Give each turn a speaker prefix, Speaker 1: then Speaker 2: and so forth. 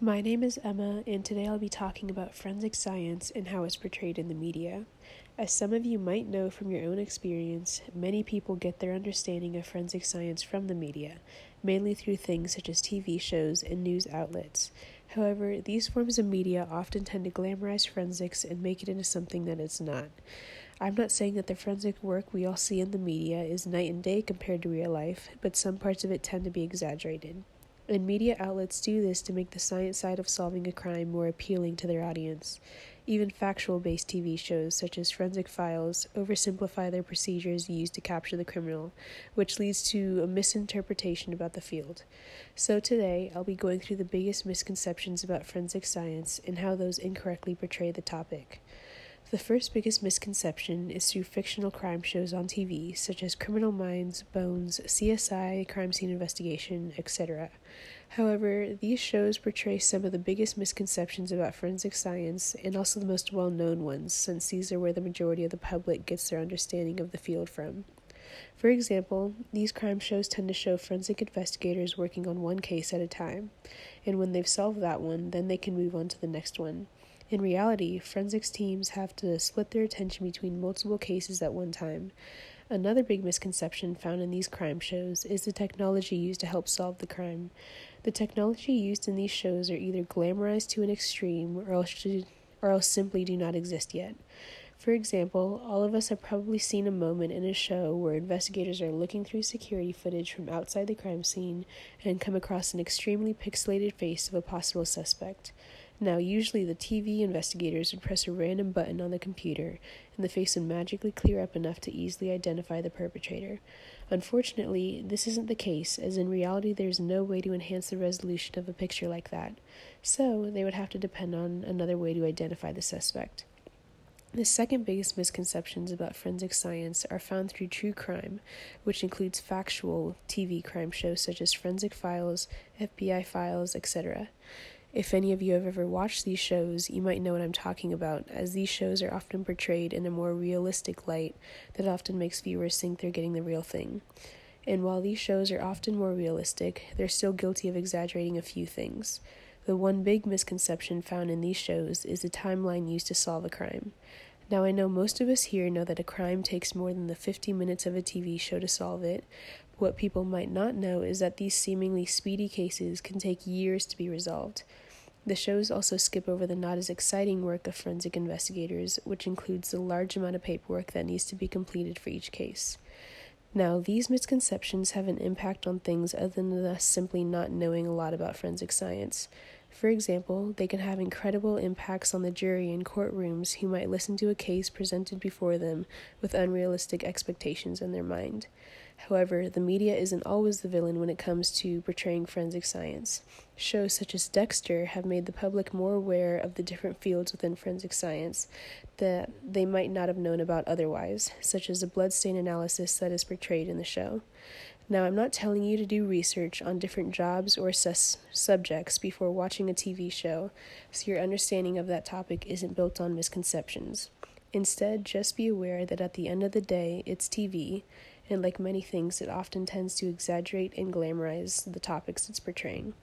Speaker 1: My name is Emma, and today I'll be talking about forensic science and how it's portrayed in the media. As some of you might know from your own experience, many people get their understanding of forensic science from the media, mainly through things such as TV shows and news outlets. However, these forms of media often tend to glamorize forensics and make it into something that it's not. I'm not saying that the forensic work we all see in the media is night and day compared to real life, but some parts of it tend to be exaggerated. And media outlets do this to make the science side of solving a crime more appealing to their audience. Even factual based TV shows, such as Forensic Files, oversimplify their procedures used to capture the criminal, which leads to a misinterpretation about the field. So, today, I'll be going through the biggest misconceptions about forensic science and how those incorrectly portray the topic. The first biggest misconception is through fictional crime shows on TV, such as Criminal Minds, Bones, CSI, Crime Scene Investigation, etc. However, these shows portray some of the biggest misconceptions about forensic science and also the most well known ones, since these are where the majority of the public gets their understanding of the field from. For example, these crime shows tend to show forensic investigators working on one case at a time, and when they've solved that one, then they can move on to the next one. In reality, forensics teams have to split their attention between multiple cases at one time. Another big misconception found in these crime shows is the technology used to help solve the crime. The technology used in these shows are either glamorized to an extreme or else, or else simply do not exist yet. For example, all of us have probably seen a moment in a show where investigators are looking through security footage from outside the crime scene and come across an extremely pixelated face of a possible suspect. Now, usually the TV investigators would press a random button on the computer, and the face would magically clear up enough to easily identify the perpetrator. Unfortunately, this isn't the case, as in reality, there's no way to enhance the resolution of a picture like that, so they would have to depend on another way to identify the suspect. The second biggest misconceptions about forensic science are found through true crime, which includes factual TV crime shows such as Forensic Files, FBI Files, etc. If any of you have ever watched these shows, you might know what I'm talking about, as these shows are often portrayed in a more realistic light that often makes viewers think they're getting the real thing. And while these shows are often more realistic, they're still guilty of exaggerating a few things. The one big misconception found in these shows is the timeline used to solve a crime. Now, I know most of us here know that a crime takes more than the 50 minutes of a TV show to solve it. What people might not know is that these seemingly speedy cases can take years to be resolved. The shows also skip over the not as exciting work of forensic investigators, which includes the large amount of paperwork that needs to be completed for each case. Now, these misconceptions have an impact on things other than us simply not knowing a lot about forensic science. For example, they can have incredible impacts on the jury in courtrooms who might listen to a case presented before them with unrealistic expectations in their mind. However, the media isn't always the villain when it comes to portraying forensic science. Shows such as Dexter have made the public more aware of the different fields within forensic science that they might not have known about otherwise, such as the bloodstain analysis that is portrayed in the show. Now, I'm not telling you to do research on different jobs or sus- subjects before watching a TV show, so your understanding of that topic isn't built on misconceptions. Instead, just be aware that at the end of the day, it's TV, and like many things, it often tends to exaggerate and glamorize the topics it's portraying.